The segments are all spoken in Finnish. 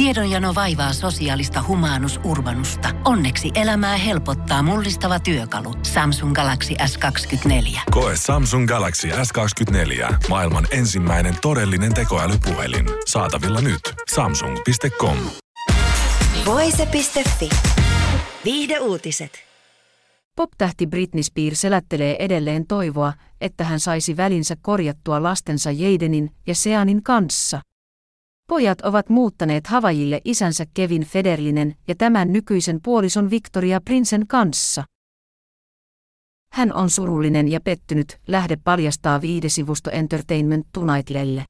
Tiedonjano vaivaa sosiaalista humanus urbanusta. Onneksi elämää helpottaa mullistava työkalu. Samsung Galaxy S24. Koe Samsung Galaxy S24. Maailman ensimmäinen todellinen tekoälypuhelin. Saatavilla nyt. Samsung.com. Voise.fi. Viihde uutiset. Pop-tähti Britney Spears selättelee edelleen toivoa, että hän saisi välinsä korjattua lastensa Jadenin ja Seanin kanssa. Pojat ovat muuttaneet Havajille isänsä Kevin Federlinen ja tämän nykyisen puolison Victoria Prinsen kanssa. Hän on surullinen ja pettynyt, lähde paljastaa viidesivusto Entertainment Tonightille.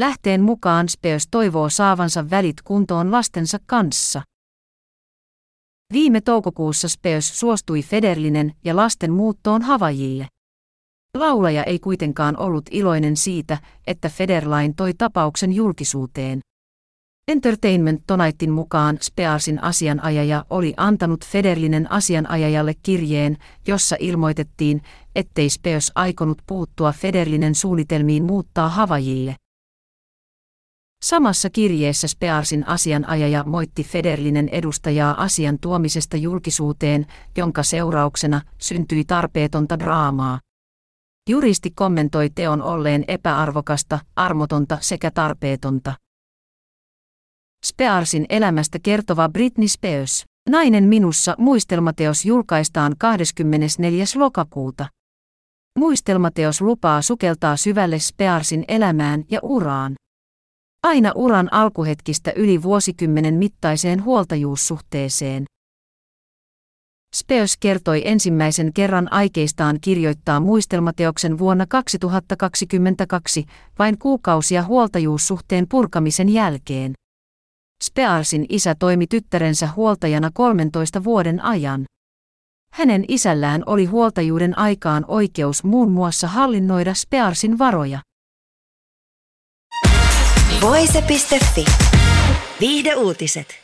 Lähteen mukaan Spears toivoo saavansa välit kuntoon lastensa kanssa. Viime toukokuussa Spears suostui Federlinen ja lasten muuttoon Havajille. Laulaja ei kuitenkaan ollut iloinen siitä, että Federline toi tapauksen julkisuuteen. Entertainment Tonight'in mukaan Spearsin asianajaja oli antanut Federlinen asianajajalle kirjeen, jossa ilmoitettiin, ettei Spears aikonut puuttua Federlinen suunnitelmiin muuttaa Havajille. Samassa kirjeessä Spearsin asianajaja moitti Federlinen edustajaa asian tuomisesta julkisuuteen, jonka seurauksena syntyi tarpeetonta draamaa. Juristi kommentoi teon olleen epäarvokasta, armotonta sekä tarpeetonta. Spearsin elämästä kertova Britney Spears, Nainen minussa muistelmateos julkaistaan 24. lokakuuta. Muistelmateos lupaa sukeltaa syvälle Spearsin elämään ja uraan. Aina uran alkuhetkistä yli vuosikymmenen mittaiseen huoltajuussuhteeseen. Spears kertoi ensimmäisen kerran aikeistaan kirjoittaa muistelmateoksen vuonna 2022, vain kuukausia huoltajuussuhteen purkamisen jälkeen. Spearsin isä toimi tyttärensä huoltajana 13 vuoden ajan. Hänen isällään oli huoltajuuden aikaan oikeus muun muassa hallinnoida Spearsin varoja. Voise.fi. Viihde uutiset.